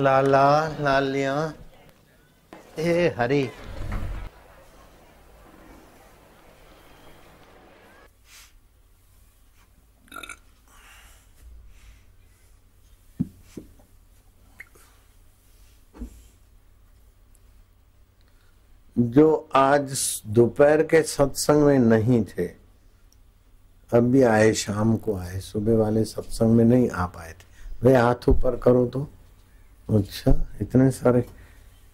लाला, लालिया। ए, हरी। जो आज दोपहर के सत्संग में नहीं थे, अब भी आए, शाम को आए, सुबह वाले सत्संग में नहीं आ पाए थे। वे हाथ ऊपर करो तो। अच्छा इतने सारे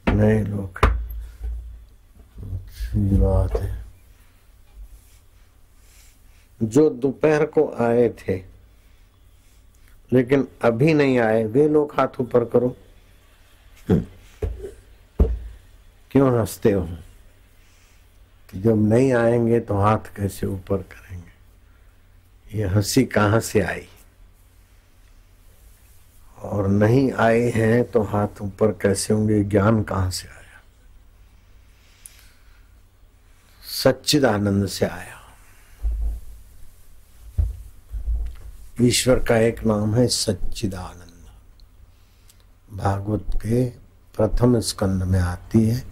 नए लोग अच्छी बात है। जो दोपहर को आए थे, लेकिन अभी नहीं आए, वे लोग हाथ ऊपर करो। क्यों हँसते हो? कि जब नहीं आएँगे तो हाथ कैसे ऊपर करेंगे? ये हँसी कहाँ से आई? और नहीं आए हैं तो हाथ ऊपर कैसे होंगे? ज्ञान कहाँ से आया? सच्चिदानंद से आया। ईश्वर का एक नाम है सच्चिदानंद। भागवत के प्रथम स्कंद में आती है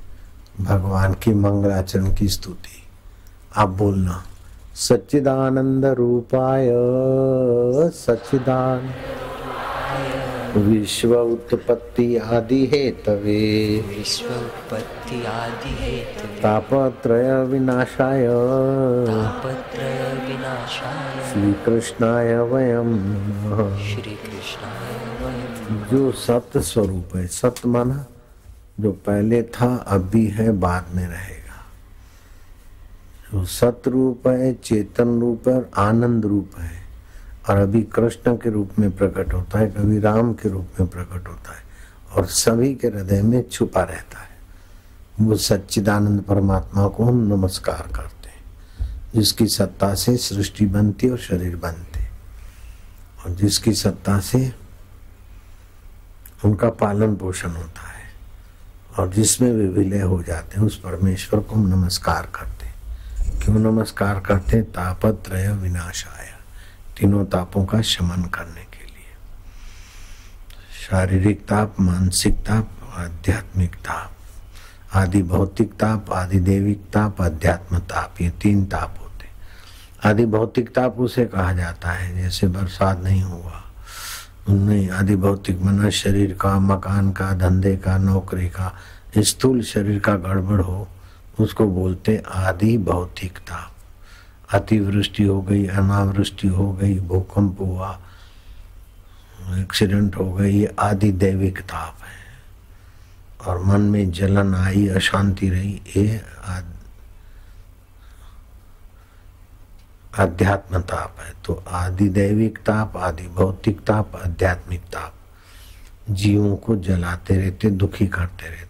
भगवान की मंगलाचरण की स्तुति। आप बोलना, सच्चिदानंद रूपाय, सच्चिदान विश्व उत्पत्ति आदि हे तवे विश्व उत्पत्ति आदि हेतु तापत्रय विनाशाय। तापत्रय विनाशाय। श्री कृष्णाय वयम। श्री कृष्णाय जो सत स्वरूप है सत माना जो पहले था अब भी है बाद में रहेगा। जो सत रूप है चेतन रूप है आनंद रूप है। और अभी कृष्ण के रूप में प्रकट होता है, कभी राम के रूप में प्रकट होता है और सभी के हृदय में छुपा रहता है। वो सच्चिदानंद परमात्मा को हम नमस्कार करते हैं, जिसकी सत्ता से सृष्टि बनती और शरीर बनते। और जिसकी सत्ता से उनका पालन पोषण होता है और जिसमें वे विलय हो जाते हैं, उस परमेश्वर को हम नमस्कार करते हैं। क्यों नमस्कार करते हैं? तापत्रय विनाश आया तीनों तापों का शमन करने के लिए। शारीरिक ताप, मानसिक ताप, आध्यात्मिक ताप, आदि भौतिक ताप, आदि देविक ताप, अध्यात्म ताप, ये तीन ताप होते आदि भौतिक ताप उसे कहा जाता है, जैसे बरसात नहीं हुआ, नहीं, आदि भौतिक मना शरीर का, मकान का, धंधे का, नौकरी का, स्थूल शरीर का गड़बड़ हो, उसको बोलते आदि भौतिक ताप। अतिवृष्टि हो गई, अनावृष्टि हो गई, भूकंप हुआ एक्सीडेंट हो गई आदि दैविक ताप है। और मन में जलन आई, अशांति रही, ये आदि अध्यात्म ताप है। तो आदि दैविक ताप, आदि भौतिक ताप, आध्यात्मिक ताप, जीवों को जलाते रहते, दुखी करते रहते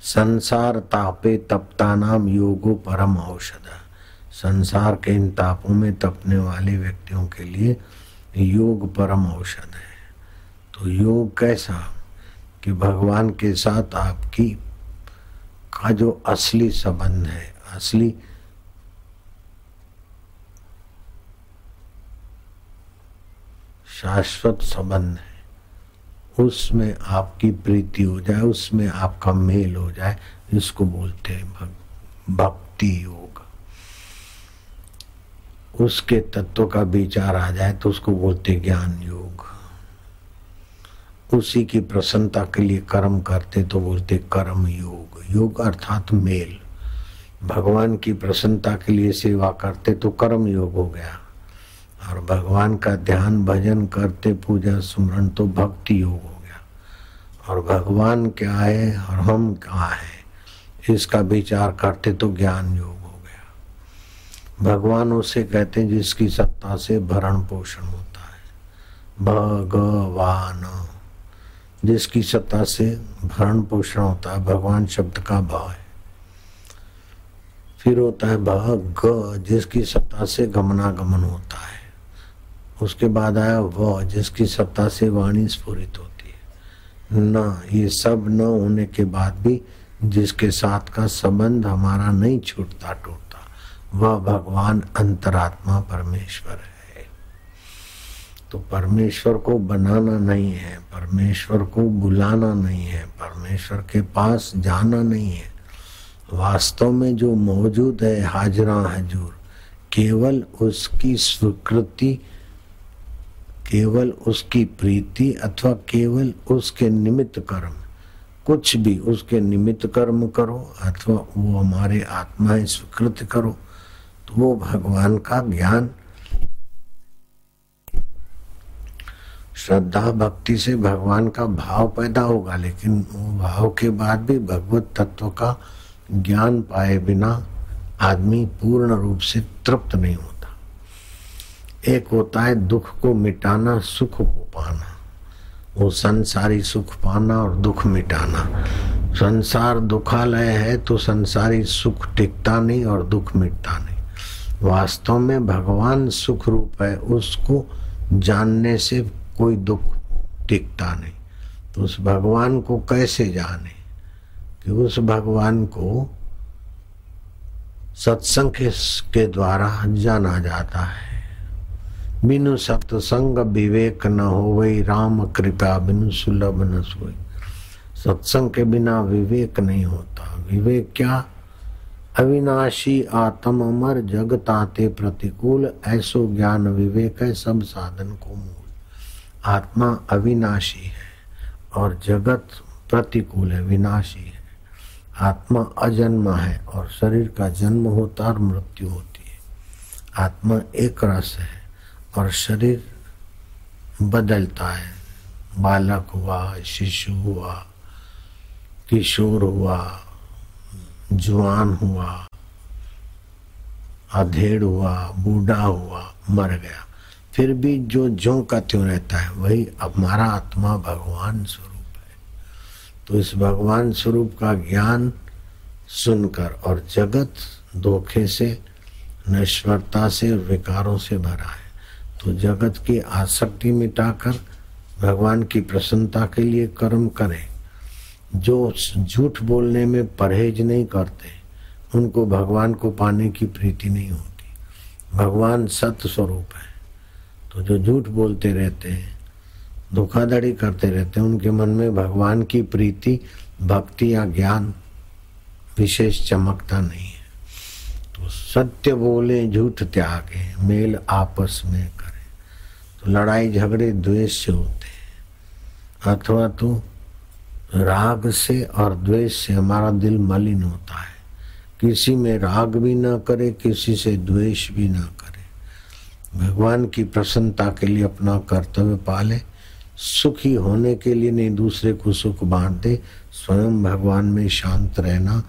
संसार तापे तपता नाम योगो परम औषध। संसार के इन तापों में तपने वाले व्यक्तियों के लिए योग परम औषध है। तो योग कैसा कि भगवान के साथ आपकी का जो असली संबंध है, असली शाश्वत संबंध है, उसमें आपकी प्रीति हो जाए, उसमें आपका मेल हो जाए इसको बोलते हैं भक्ति योग। उसके तत्व का विचार आ जाए तो उसको बोलते ज्ञान योग। उसी की प्रसन्नता के लिए कर्म करते तो बोलते कर्म योग। योग अर्थात मेल। भगवान की प्रसन्नता के लिए सेवा करते तो कर्म योग हो गया। और भगवान का ध्यान, भजन, करते, पूजा, सुमरण तो भक्ति योग हो गया। और भगवान क्या है और हम क्या है? इसका विचार करते तो ज्ञान योग भगवान उसे कहते हैं जिसकी सत्ता से भरण पोषण होता है। भगवान। जिसकी सत्ता से भरण पोषण होता है, भगवान शब्द का भाव है। फिर होता है भग, जिसकी सत्ता से गमनागमन होता है। उसके बाद आया व, जिसकी सत्ता से वाणी स्फुरित होती है। न, ये सब न होने के बाद भी जिसके साथ का संबंध हमारा नहीं छूटता टूटता। वह भगवान अंतरात्मा परमेश्वर है। तो परमेश्वर को बनाना नहीं है, परमेश्वर को बुलाना नहीं है, परमेश्वर के पास जाना नहीं है। वास्तव में जो मौजूद है, हाजरा हजूर, केवल उसकी स्वीकृति, केवल उसकी प्रीति अथवा केवल उसके निमित्त कर्म। कुछ भी उसके निमित्त कर्म करो अथवा वो हमारे आत्माएँ स्वीकृत करो। तो वो भगवान का ज्ञान। श्रद्धा भक्ति से भगवान का भाव पैदा होगा, लेकिन भाव के बाद भी भगवत तत्व का ज्ञान पाए बिना आदमी पूर्ण रूप से तृप्त नहीं होता। एक होता है दुख को मिटाना, सुख को पाना। वो संसारी सुख पाना और दुख मिटाना। संसार दुखालय है तो संसारी सुख टिकता नहीं और दुख मिटता नहीं। वास्तव में भगवान सुख रूप है, उसको जानने से कोई दुख टिकता नहीं। तो उस भगवान को कैसे जाने कि उस भगवान को सत्संग के द्वारा जाना जाता है? बिनु सत्संग विवेक न हो वही राम कृपा बिनु सुलभ न सोई। सत्संग के बिना विवेक नहीं होता। विवेक क्या? अविनाशी आत्म अमर जगताते प्रतिकूल, ऐसो ज्ञान विवेक है सब साधन को मूल। आत्मा अविनाशी है और जगत प्रतिकूल है, विनाशी है। आत्मा अजन्मा है और शरीर का जन्म होता और मृत्यु होती है। आत्मा एक रस है और शरीर बदलता है। बालक हुआ, शिशु हुआ, किशोर हुआ जुआन हुआ, अधेड़ हुआ, बूढ़ा हुआ, मर गया। फिर भी जो जो का त्यों रहता है, वही हमारा आत्मा भगवान स्वरूप है। तो इस भगवान स्वरूप का ज्ञान सुनकर और जगत धोखे से नश्वरता से, विकारों से भरा है। तो जगत की आसक्ति मिटाकर, भगवान की प्रसन्नता के लिए कर्म करें। जो झूठ बोलने में परहेज नहीं करते, उनको भगवान को पाने की प्रीति नहीं होती। भगवान सत्य स्वरूप है। तो जो झूठ बोलते रहते हैं, धोखाधड़ी करते रहते हैं, उनके मन में भगवान की प्रीति, भक्ति या ज्ञान विशेष चमकता नहीं है। तो सत्य बोले, झूठ त्यागे, मेल आपस में करें। तो लड़ाई झगड़े द्वेष से होते हैं। अथवा तो राग से और द्वेष से हमारा दिल मलिन होता है। किसी में राग भी ना करे, किसी से द्वेष भी ना करे। भगवान की प्रसन्नता के लिए अपना कर्तव्य पाले, सुखी होने के लिए नहीं, दूसरे को सुख बांट दे स्वयं भगवान में शांत रहना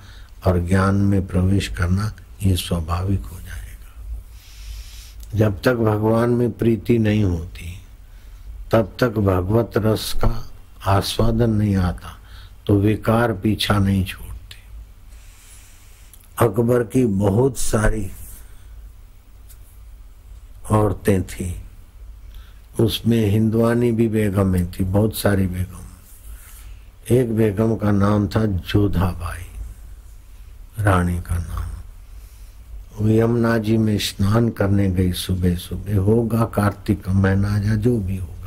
और ज्ञान में प्रवेश करना, ये स्वाभाविक हो जाएगा। जब तक भगवान में प्रीति नहीं होती, तब तक भगवत रस का आस्वादन नहीं आता तो विकार पीछा नहीं छोड़ते। अकबर की बहुत सारी औरतें थी। उसमें हिंदवानी भी बेगमें थी, बहुत सारी बेगम। एक बेगम का नाम था जोधाबाई, रानी का नाम। वो यमुना जी में स्नान करने गई सुबह सुबह होगा कार्तिक का महीना या जो भी होगा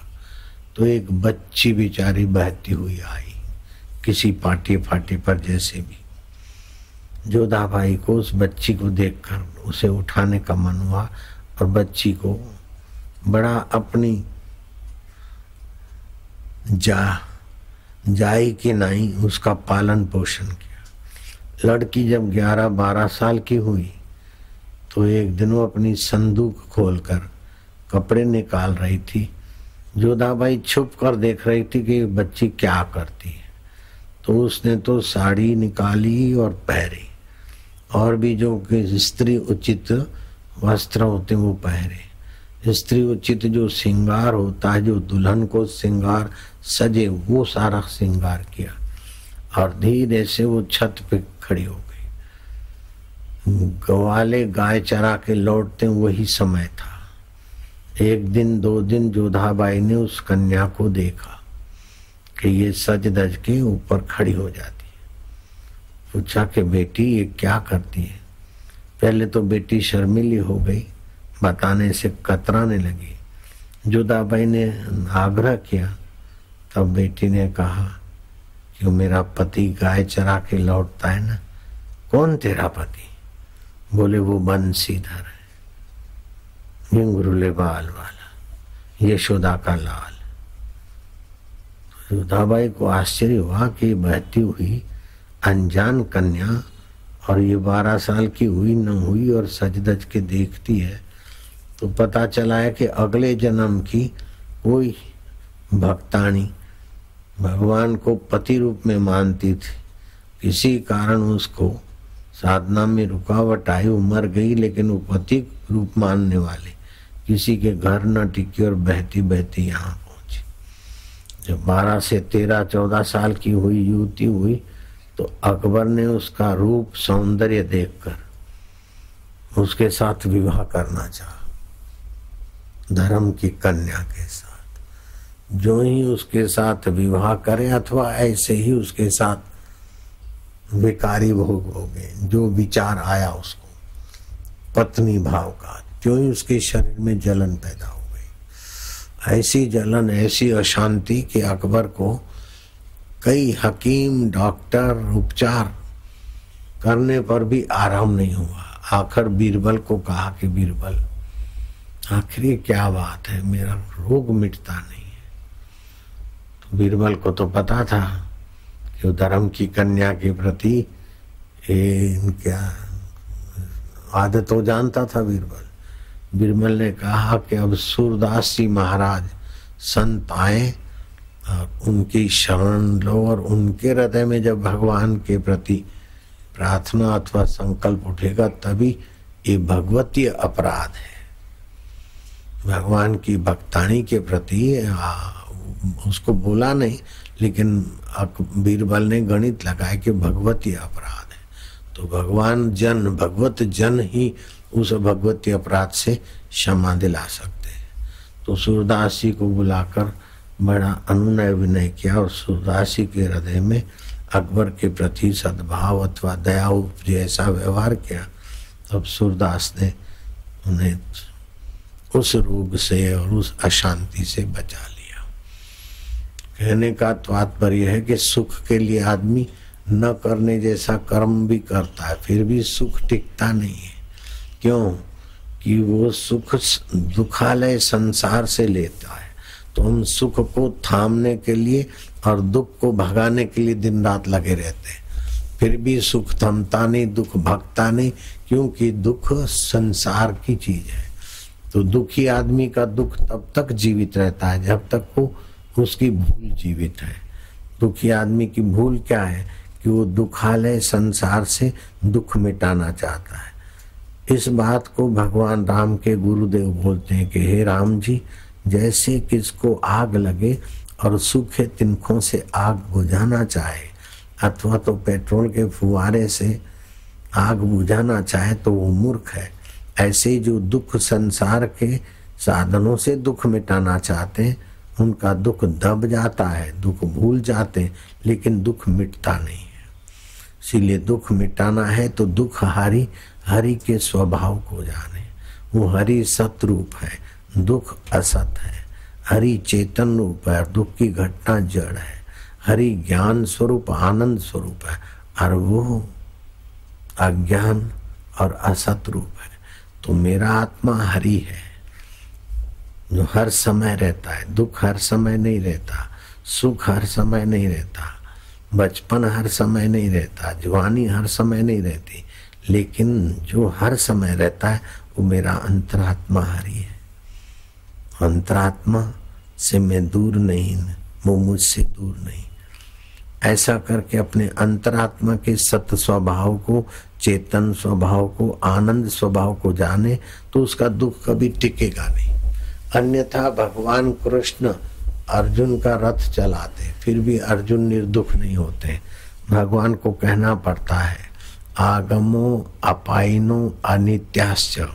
तो एक बच्ची बेचारी बहती हुई आई, किसी पार्टी फाटी पर जैसे भी। जोधा भाई को उस बच्ची को देखकर उसे उठाने का मन हुआ और बच्ची को बड़ा अपनी जा, जाई की नहीं उसका पालन पोषण किया। लड़की जब 11-12 साल की हुई तो एक दिन वो अपनी संदूक खोलकर कपड़े निकाल रही थी जोधाबाई छुप कर देख रही थी कि बच्ची क्या करती है। तो उसने तो साड़ी निकाली और पहरी। और भी जो कि स्त्री उचित वस्त्र होते वो पहरे। स्त्री उचित जो श्रृंगार होता है, जो दुल्हन को श्रृंगार सजे, वो सारा श्रृंगार किया। और धीरे से वो छत पे खड़ी हो गई। ग्वाले गाय चरा के लौटते वही समय था। एक दिन, दो दिन जोधाबाई ने उस कन्या को देखा कि ये सज दज के ऊपर खड़ी हो जाती है। पूछा कि बेटी, ये क्या करती है? पहले तो बेटी शर्मिली हो गई, बताने से कतराने लगी। जोधाबाई ने आग्रह किया, तब बेटी ने कहा कि मेरा पति गाय चरा के लौटता है ना? कौन तेरा पति? बोले, वो बंसीधर है। घुंगरुले बाल वाला, यशोदा का लाल। जोधाबाई को आश्चर्य हुआ कि बहती हुई अनजान कन्या और ये बारह साल की हुई न हुई और सज दज के देखती है तो पता चला है कि अगले जन्म की कोई भक्तानी भगवान को पति रूप में मानती थी। किसी कारण उसको साधना में रुकावट आई, वो मर गई, लेकिन वो पति रूप मानने वाले। किसी के घर न टिकी और बहती बहती यहाँ पहुँची। जब बारह से तेरह, चौदह साल की हुई युवती हुई तो अकबर ने उसका रूप, सौंदर्य देखकर उसके साथ विवाह करना चाहा। धर्म की कन्या के साथ। जो ही उसके साथ विवाह करे अथवा ऐसे ही उसके साथ विकारी भोग हो गए जो विचार आया उसको, पत्नी भाव का जो ही उसके शरीर में जलन पैदा हो गई। ऐसी जलन, ऐसी अशांति कि अकबर को कई हकीम, डॉक्टर, उपचार करने पर भी आराम नहीं हुआ। आखिर बीरबल को कहा कि बीरबल, आखिर ये क्या बात है? मेरा रोग मिटता नहीं है। तो बीरबल को तो पता था कि धर्म की कन्या के प्रति ये क्या आदत तो जानता था बीरबल। बीरबल ने कहा कि अब सूरदास जी महाराज संत आए और उनकी शरण लो और उनके हृदय में जब भगवान के प्रति प्रार्थना अथवा संकल्प उठेगा, तभी ये भगवतीय अपराध है। भगवान की भक्तानी के प्रति उसको बोला नहीं, लेकिन बीरबल ने गणित लगाया कि भगवती अपराध है। तो भगवान जन, भगवत जन ही उस भगवती अपराध से क्षमा दिला सकते हैं। तो सूरदास जी को बुलाकर बड़ा अनुनय विनय किया और सूरदास जी के हृदय में अकबर के प्रति सद्भाव अथवा दया जैसा व्यवहार किया, तब सूरदास ने उन्हें उस रोग से और उस अशांति से बचा लिया। कहने का तात्पर्य है कि सुख के लिए आदमी न करने जैसा कर्म भी करता है, फिर भी सुख टिकता नहीं है। क्यों? कि वो सुख दुखालय संसार से लेता है। तो हम सुख को थामने के लिए और दुख को भगाने के लिए दिन रात लगे रहते हैं। फिर भी सुख थमता नहीं, दुख भगता नहीं, क्योंकि दुख संसार की चीज़ है। तो दुखी आदमी का दुख तब तक जीवित रहता है, जब तक वो उसकी भूल जीवित है। दुखी आदमी की भूल क्या है? कि वो दुखालय संसार से दुख मिटाना चाहता है। इस बात को भगवान राम के गुरुदेव बोलते हैं कि हे राम जी, जैसे किसको आग लगे और सूखे तिनखों से आग बुझाना चाहे, अथवा तो पेट्रोल के फुहारे से आग बुझाना चाहे तो वो मूर्ख है। ऐसे जो दुख संसार के साधनों से दुख मिटाना चाहते हैं, उनका दुख दब जाता है, दुख भूल जाते हैं, लेकिन दुख मिटता नहीं है। इसीलिए दुख मिटाना है तो दुख हरि हरि के स्वभाव को जाने। वो हरि सत रूप है, दुख असत है। हरि चेतन रूप है, दुख की घटना जड़ है। हरि ज्ञान स्वरूप, आनंद स्वरूप है, और वो अज्ञान और असत रूप है। तो मेरा आत्मा हरि है, जो हर समय रहता है। दुख हर समय नहीं रहता, सुख हर समय नहीं रहता, बचपन हर समय नहीं रहता, जवानी हर समय नहीं रहती लेकिन जो हर समय रहता है, वो मेरा अंतरात्मा हरि है। अंतरात्मा से मैं दूर नहीं, वो मुझसे दूर नहीं। ऐसा करके अपने अंतरात्मा के सत स्वभाव को, चेतन स्वभाव को, आनंद स्वभाव को जाने तो उसका दुख कभी टिकेगा नहीं। अन्यथा भगवान कृष्ण अर्जुन का रथ चलाते, फिर भी अर्जुन निर्दुख नहीं होते। भगवान को कहना पड़ता है आगमो अपाइनो अनित्याश्च।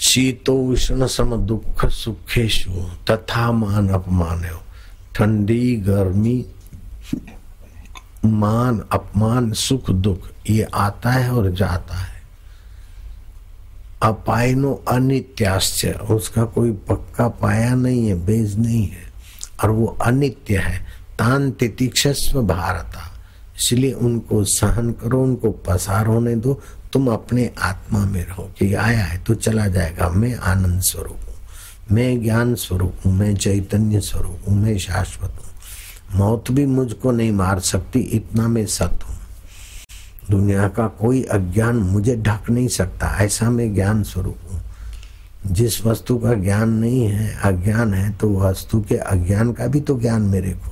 शीतो उष्ण सम दुख सुखेशु तथा मान अपमान ठंडी, गर्मी, मान, अपमान, सुख, दुख, ये आता है और जाता है। अपायनो अनित्याश्च, उसका कोई पक्का पाया नहीं है, बेज नहीं है। और वो अनित्य है तान तितिक्षस्व भारता। इसलिए उनको सहन करो, उनको पसार होने दो। तुम अपने आत्मा में रहो कि आया है तो चला जाएगा। मैं आनंद स्वरूप हूँ, मैं ज्ञान स्वरूप हूँ, मैं चैतन्य स्वरूप हूँ, मैं शाश्वत हूँ। मौत भी मुझको नहीं मार सकती, इतना मैं सत हूँ। दुनिया का कोई अज्ञान मुझे ढक नहीं सकता, ऐसा मैं ज्ञान स्वरूप हूँ। जिस वस्तु का ज्ञान नहीं है, अज्ञान है तो वस्तु के अज्ञान का भी तो ज्ञान मेरे को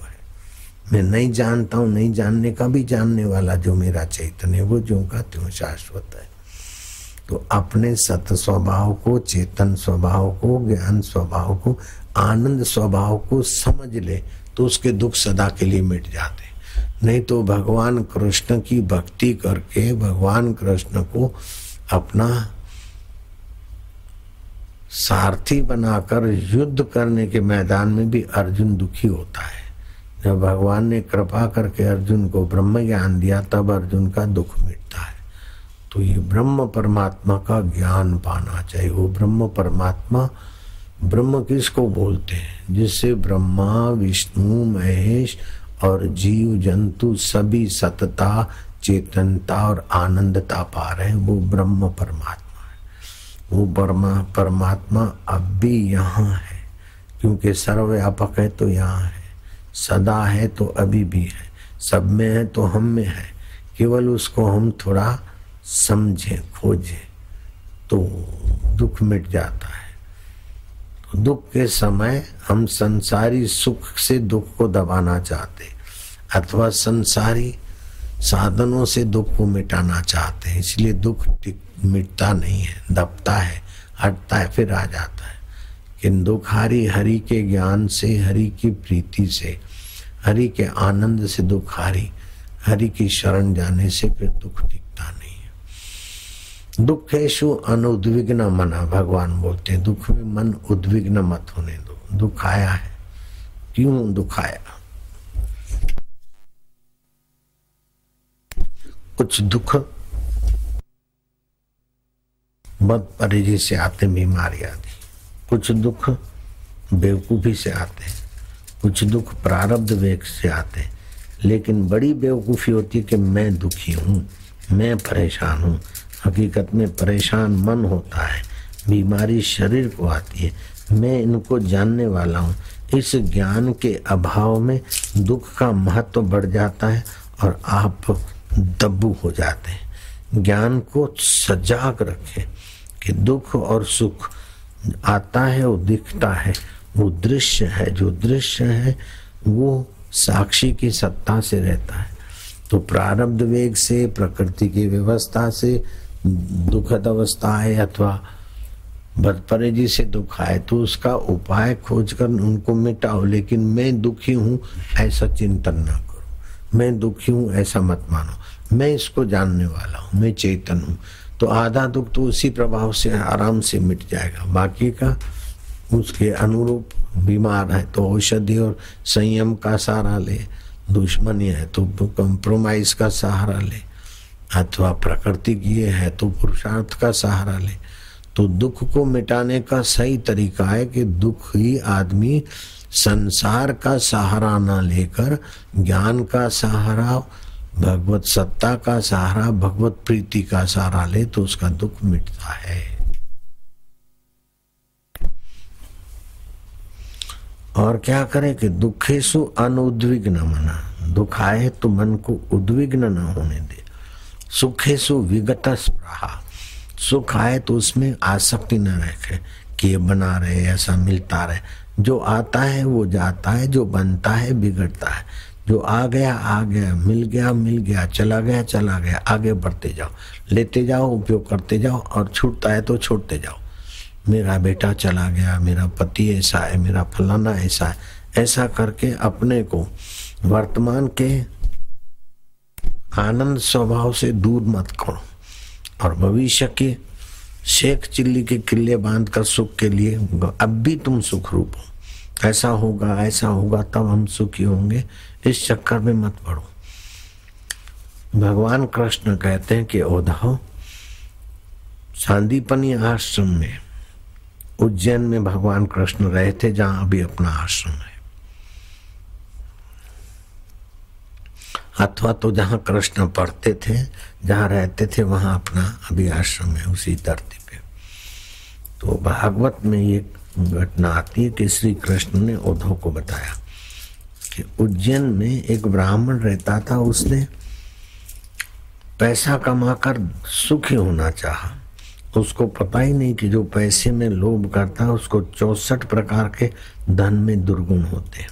मैं नहीं जानता हूँ, नहीं जानने का भी जानने वाला जो मेरा चैतन्य वो जो का त्यों शाश्वत है। तो अपने सत स्वभाव को, चेतन स्वभाव को, ज्ञान स्वभाव को, आनंद स्वभाव को समझ ले तो उसके दुख सदा के लिए मिट जाते नहीं तो भगवान कृष्ण की भक्ति करके भगवान कृष्ण को अपना सारथी बनाकर युद्ध करने के मैदान में भी अर्जुन दुखी होता है। जब भगवान ने कृपा करके अर्जुन को ब्रह्म ज्ञान दिया, तब अर्जुन का दुख मिटता है। तो ये ब्रह्म परमात्मा का ज्ञान पाना चाहिए। वो ब्रह्म परमात्मा, ब्रह्म किसको बोलते हैं? जिससे ब्रह्मा, विष्णु, महेश और जीव, जंतु सभी सतता, चेतनता और आनंदता पा रहे हैं। वो ब्रह्म परमात्मा है। वो ब्रह्मा परमात्मा अब भी यहाँ है। क्योंकि सर्वव्यापक है तो यहाँ है। सदा है तो अभी भी है। सब में है तो हम में है। केवल उसको हम थोड़ा समझें, खोजें तो दुख मिट जाता है। तो दुख के समय हम संसारी सुख से दुख को दबाना चाहते अथवा संसारी साधनों से दुख को मिटाना चाहते हैं। इसलिए दुख मिटता नहीं है, दबता है, हटता है, फिर आ जाता है। किन दुख हारी हरि के ज्ञान से, हरि की प्रीति से हरि के आनंद से दुख हारी, हरि की शरण जाने से फिर दुख दिखता नहीं है। दुखेशु अनुद्विग्न मना, भगवान बोलते हैं, दुख में मन उद्विग्न मत होने दो। दुख आया है, क्यों दुख आया? कुछ दुख बद परेजी से आते, बीमारी आदि कुछ दुख बेवकूफ़ी से आते कुछ दुख प्रारब्ध वेग से आते लेकिन बड़ी बेवकूफ़ी होती है कि मैं दुखी हूँ, मैं परेशान हूँ। हकीकत में परेशान मन होता है, बीमारी शरीर को आती है। मैं इनको जानने वाला हूँ। इस ज्ञान के अभाव में दुख का महत्व बढ़ जाता है और आप दब्बू हो जाते हैं। ज्ञान को सजाग रखें कि दुख और सुख आता है वो दिखता है। वो दृश्य है, जो दृश्य है, वो साक्षी की सत्ता से रहता है। तो प्रारब्ध वेग से, प्रकृति की व्यवस्था से, दुखद अवस्था है अथवा बदपरेजी से दुख आए तो उसका उपाय खोजकर उनको मिटाओ। लेकिन मैं दुखी हूँ, ऐसा चिंतन ना करो। मैं दुखी हूँ, ऐसा मत मानो। मैं इसको जानने वाला हूँ, मैं चेतन हूँ। तो आधा दुख तो उसी प्रभाव से, आराम से मिट जाएगा। बाकी का उसके अनुरूप बीमार है तो औषधि और संयम का सहारा ले, दुश्मनी है तो कंप्रोमाइज का सहारा ले, अथवा प्रकृति की है तो पुरुषार्थ का सहारा ले। तो दुख को मिटाने का सही तरीका है कि दुख ही आदमी संसार का सहारा ना लेकर, ज्ञान का सहारा, भगवत सत्ता का सहारा, भगवत प्रीति का सहारा ले तो उसका दुख मिटता है। और क्या करें कि दुखेशु अनुद्विग्न मना। दुख आए तो मन को उद्विग्न न होने दे। सुखेशु विगत स्प्रहा सुख आए तो उसमें आसक्ति न रखे। कि ये बना रहे, ऐसा मिलता रहे। जो आता है, वो जाता है। जो बनता है, बिगड़ता है। जो आ गया आ गया। मिल गया मिल गया। चला गया चला गया। आगे बढ़ते जाओ। लेते जाओ, उपयोग करते जाओ और छूटता है तो छोड़ते जाओ। मेरा बेटा चला गया, मेरा पति ऐसा है, मेरा फलाना ऐसा है। ऐसा करके अपने को वर्तमान के आनंद स्वभाव से दूर मत करो और भविष्य के शेख चिल्ली के किले बाँध कर सुख के लिए अब भी तुम सुख रूप हो। ऐसा होगा ऐसा होगा, तब हम सुखी होंगे। इस चक्कर में मत पड़ो। भगवान कृष्ण कहते हैं कि ओधव सांदीपनी आश्रम में उज्जैन में भगवान कृष्ण रहे थे, जहाँ अभी अपना आश्रम है। अथवा तो जहाँ कृष्ण पढ़ते थे, जहाँ रहते थे, वहाँ अपना अभी आश्रम है, उसी धरती पे। तो भागवत में ये घटना आती है कि श्री कृष्ण ने उद्धव को बताया कि उज्जैन में एक ब्राह्मण रहता था, उसने पैसा कमाकर सुखी होना चाहा। उसको पता ही नहीं कि जो पैसे में लोभ करता है, उसको चौसठ प्रकार के धन में दुर्गुण होते हैं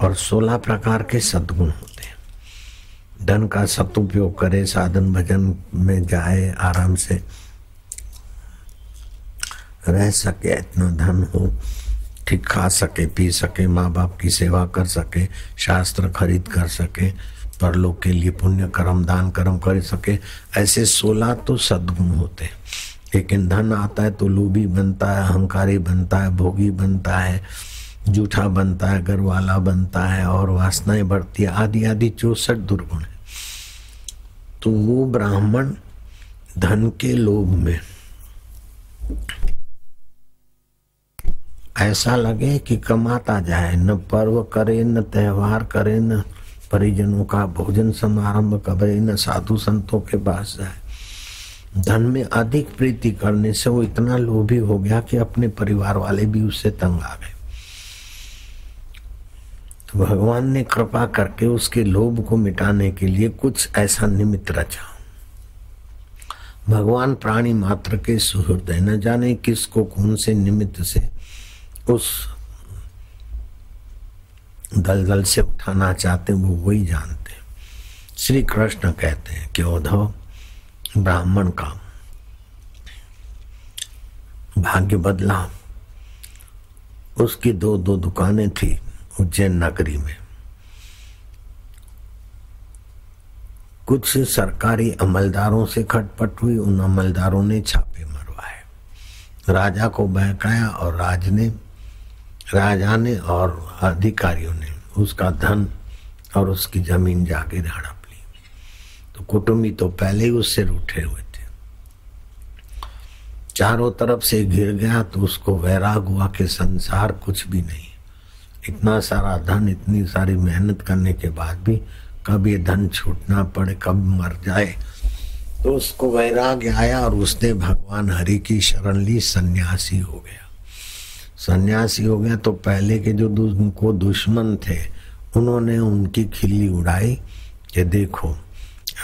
और सोलह प्रकार के सदगुण होते हैं। धन का सदुपयोग करे, साधन भजन में जाए, आराम से रह सके, इतना धन हो, ठीक खा सके, पी सके, माँ बाप की सेवा कर सके, शास्त्र खरीद कर सके परलोक के लिए पुण्य, कर्म, दान, कर्म कर सके। ऐसे सोलह तो सदगुण होते हैं। लेकिन धन आता है तो लोभी बनता है, अहंकारी बनता है, भोगी बनता है, जूठा बनता है घर वाला बनता है और वासनाएँ बढ़ती है। आदि आदि चौसठ दुर्गुण है। तो वो ब्राह्मण धन के लोभ में। ऐसा लगे कि कमाता जाए, न पर्व करे, न त्योहार करे, न परिजनों का भोजन समारंभ करे न साधु संतों के पास जाए। धन में अधिक प्रीति करने से वो इतना लोभी हो गया कि अपने परिवार वाले भी उससे तंग आ गए। तो भगवान ने कृपा करके उसके लोभ को मिटाने के लिए कुछ ऐसा निमित्त रचा। भगवान प्राणी मात्र के सुहृदय न जाने किसको कौन से निमित्त से उस दलदल से उठाना चाहते हैं, वो वही जानते हैं। श्री कृष्ण कहते हैं कि उद्धव, ब्राह्मण का भाग्य बदला। उसकी दो दो दुकानें थी उज्जैन नगरी में। कुछ सरकारी अमलदारों से खटपट हुई, उन अमलदारों ने छापे मरवाए। राजा को बहकाया और राज ने राजा ने और अधिकारियों ने उसका धन और उसकी ज़मीन जागीर हड़प ली तो कुटुंबी तो पहले ही उससे रूठे हुए थे। चारों तरफ़ से घिर गया तो उसको वैराग हुआ कि संसार कुछ भी नहीं। इतना सारा धन, इतनी सारी मेहनत करने के बाद भी कब ये धन छूटना पड़े, कब मर जाए तो उसको वैराग्य आया और उसने भगवान हरि की शरण ली, सन्यासी हो गया। सन्यासी हो गया तो पहले के जो उनको दुश्मन थे, उन्होंने उनकी खिल्ली उड़ाई कि देखो,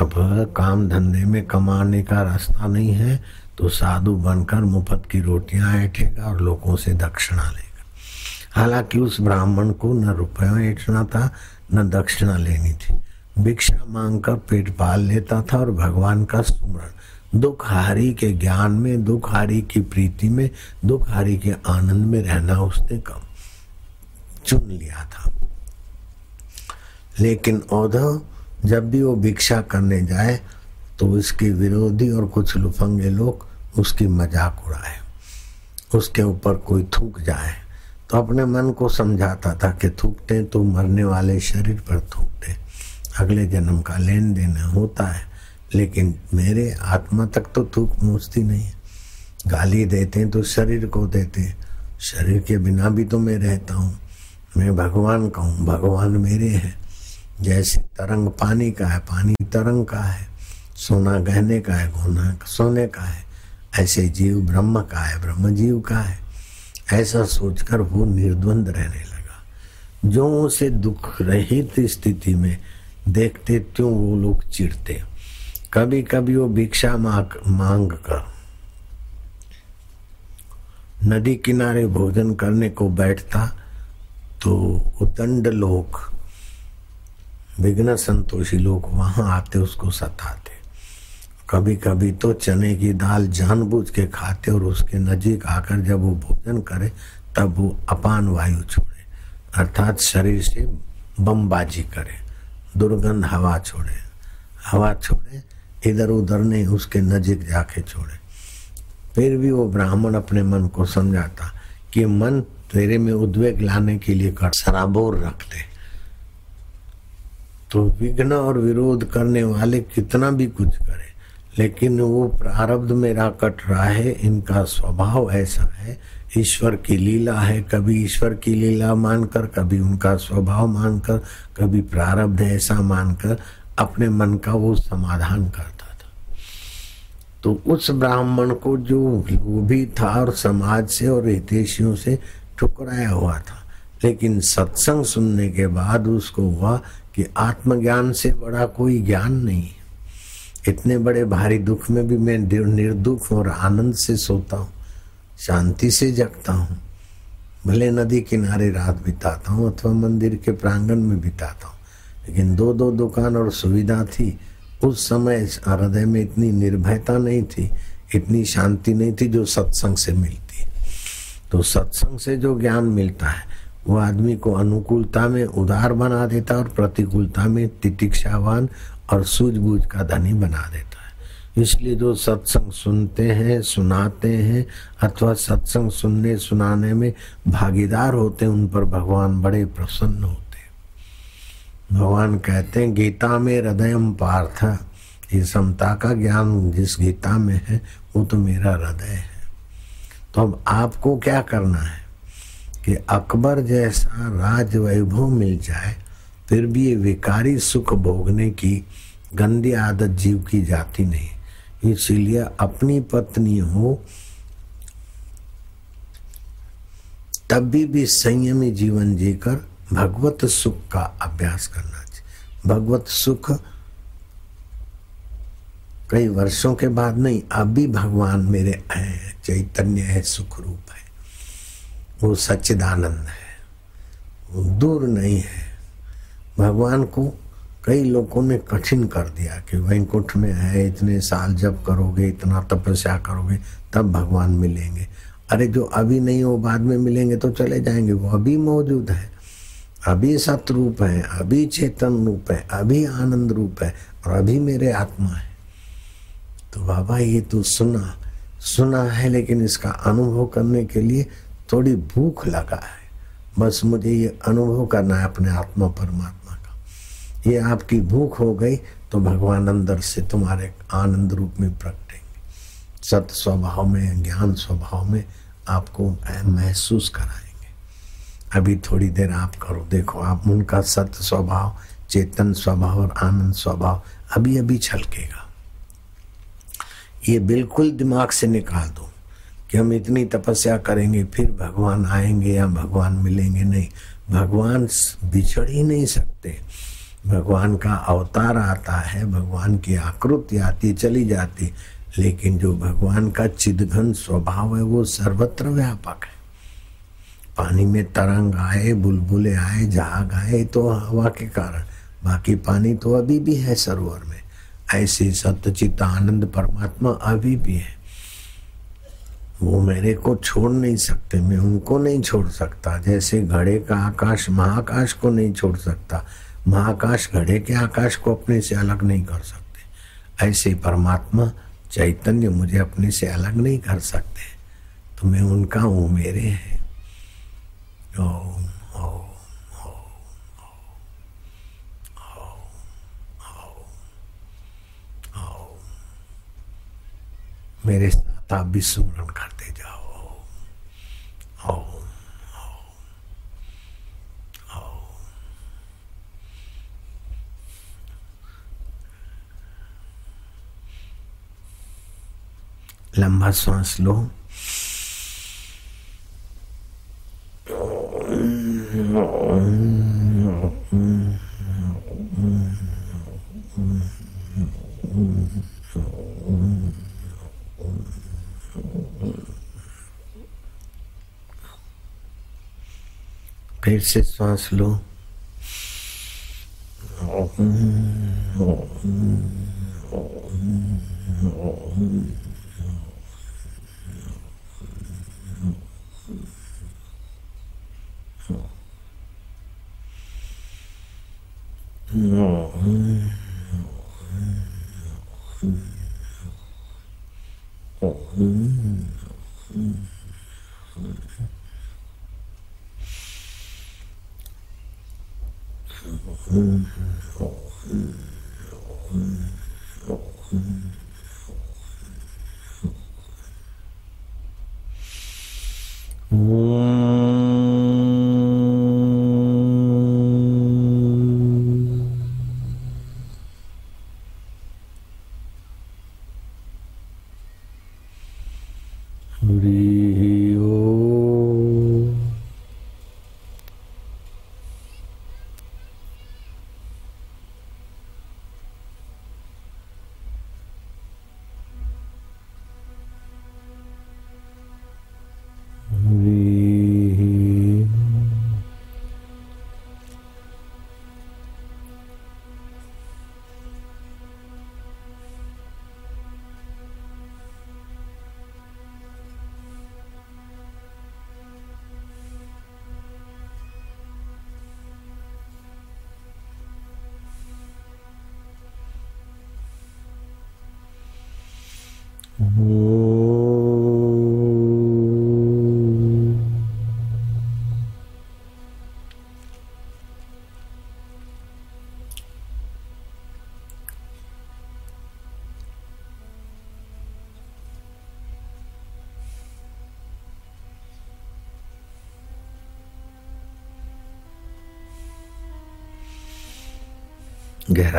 अब काम धंधे में कमाने का रास्ता नहीं है तो साधु बनकर मुफ़्त की रोटियाँ ऐठेगा और लोगों से दक्षिणा लेगा। हालाँकि उस ब्राह्मण को न रुपया ऐठना था, न दक्षिणा लेनी थी। भिक्षा मांगकर पेट पाल लेता था और भगवान का सुमरण। दुख हारी के ज्ञान में, दुख हारी की प्रीति में, दुख हारी के आनंद में रहना उसने कम। चुन लिया था। लेकिन औधव जब भी वो भिक्षा करने जाए तो उसके विरोधी और कुछ लुफंगे लोग उसकी मज़ाक उड़ाए। उसके ऊपर कोई थूक जाए तो अपने मन को समझाता था कि थूकते तो मरने वाले शरीर पर थूकते। अगले जन्म का लेन देन होता है। लेकिन मेरे आत्मा तक तो थूक पहुँचती नहीं। गाली देते हैं तो शरीर को देते हैं। शरीर के बिना भी तो मैं रहता हूँ। मैं भगवान का हूँ। भगवान मेरे हैं। जैसे तरंग पानी का है, पानी तरंग का है। सोना गहने का है गोना सोने का है। ऐसे जीव ब्रह्म का है ब्रह्म जीव का है। ऐसा सोचकर वो निर्द्वंद रहने लगा। जो उसे दुख रहित स्थिति में देखते त्यों वो लोग चिढ़ते। कभी कभी वो भिक्षा मांग मांग कर नदी किनारे भोजन करने को बैठता तो उदंड लोग विघ्न संतोषी लोग वहाँ आते, उसको सताते। कभी कभी तो चने की दाल जानबूझ के खाते और उसके नजीक आकर जब वो भोजन करे, तब वो अपान वायु छोड़े। अर्थात शरीर से बमबाजी करे, दुर्गंध हवा छोड़े। हवा छोड़े इधर उधर नहीं, उसके नजीक जाके छोड़े। फिर भी वो ब्राह्मण अपने मन को समझाता कि मन तेरे में उद्वेग लाने के लिए कर, सराबोर रख दे। तो विघ्न और विरोध करने वाले कितना भी कुछ करे, लेकिन वो प्रारब्ध मेरा कट रहा है, इनका स्वभाव ऐसा है, ईश्वर की लीला है, कभी ईश्वर की लीला मानकर, कभी उनका स्वभाव मानकर, कभी प्रारब्ध ऐसा मानकर अपने मन का वो समाधान करता था तो उस ब्राह्मण को जो भी था और समाज से और हितेशियों से ठुकराया हुआ था। लेकिन सत्संग सुनने के बाद उसको हुआ कि आत्मज्ञान से बड़ा कोई ज्ञान नहीं इतने बड़े भारी दुख में भी मैं निर्दुख और आनंद से सोता हूँ, शांति से जगता हूँ, भले नदी किनारे रात बिताता हूँ अथवा मंदिर के प्रांगण में बिताता हूँ। लेकिन दो दो दुकान और सुविधा थी उस समय हृदय में इतनी निर्भयता नहीं थी, इतनी शांति नहीं थी जो सत्संग से मिलती। तो सत्संग से जो ज्ञान मिलता है, वो आदमी को अनुकूलता में उदार बना देता और प्रतिकूलता में तितिक्षावान और सूझबूझ का धनी बना देता है। इसलिए जो सत्संग सुनते हैं, सुनाते हैं, अथवा सत्संग सुनने सुनाने में भागीदार होते हैं, उन पर भगवान बड़े प्रसन्न होते भगवान कहते हैं गीता में हृदय पार्थ ये समता का ज्ञान जिस गीता में है वो तो मेरा हृदय है। तो अब आपको क्या करना है कि अकबर जैसा राज वैभव मिल जाए फिर भी ये विकारी सुख भोगने की गंदी आदत जीव की जाती नहीं। इसीलिए अपनी पत्नी हो तब भी, भी संयमी जीवन जीकर भगवत सुख का अभ्यास करना चाहिए। भगवत सुख कई वर्षों के बाद नहीं, अभी भगवान मेरे है, चैतन्य है सुख रूप है। वो सच्चिदानंद है। वो दूर नहीं है। भगवान को कई लोगों ने कठिन कर दिया कि वैकुंठ में है, इतने साल जब करोगे, इतना तपस्या करोगे, तब भगवान मिलेंगे। अरे जो अभी नहीं हो बाद में मिलेंगे तो चले जाएँगे। वो अभी मौजूद है। अभी सतरूप है, अभी चेतन रूप है, अभी आनंद रूप है और अभी मेरे आत्मा है। तो बाबा ये तो सुना सुना है लेकिन इसका अनुभव करने के लिए थोड़ी भूख लगा है। बस मुझे ये अनुभव करना है अपने आत्मा परमात्मा का। ये आपकी भूख हो गई तो भगवान अंदर से तुम्हारे आनंद रूप में प्रकटेंगे। सत स्वभाव में, ज्ञान स्वभाव में आपको महसूस कराएँगे। अभी थोड़ी देर आप करो। देखो, आप उनका सत्य स्वभाव, चेतन स्वभाव और आनंद स्वभाव अभी अभी छलकेगा। ये बिल्कुल दिमाग से निकाल दो कि हम इतनी तपस्या करेंगे, फिर भगवान आएँगे या भगवान मिलेंगे नहीं। भगवान बिछड़ ही नहीं सकते। भगवान का अवतार आता है, भगवान की आकृति आती, चली जाती, लेकिन जो भगवान का चिदघन स्वभाव है, वो सर्वत्र व्यापक है। पानी में तरंग आए, बुलबुले आए, जहाग आए तो हवा के कारण। बाकी पानी तो अभी भी है सरोवर में। ऐसे सत्यचित आनंद परमात्मा अभी भी है। वो मेरे को छोड़ नहीं सकते, मैं उनको नहीं छोड़ सकता। जैसे घड़े का आकाश महाकाश को नहीं छोड़ सकता। महाकाश घड़े के आकाश को अपने से अलग नहीं कर सकते। ऐसे परमात्मा चैतन्य मुझे अपने से अलग नहीं कर सकते। तो मैं उनका हूँ, मेरे हैं। मेरे साथ आप भी सुमरण करते जाओ। लंबा सांस लो। फिर से श्वास लो Oh, oh, oh, oh, oh. फिर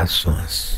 से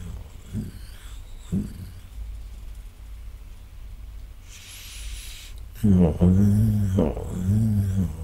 Oh, oh, oh, oh.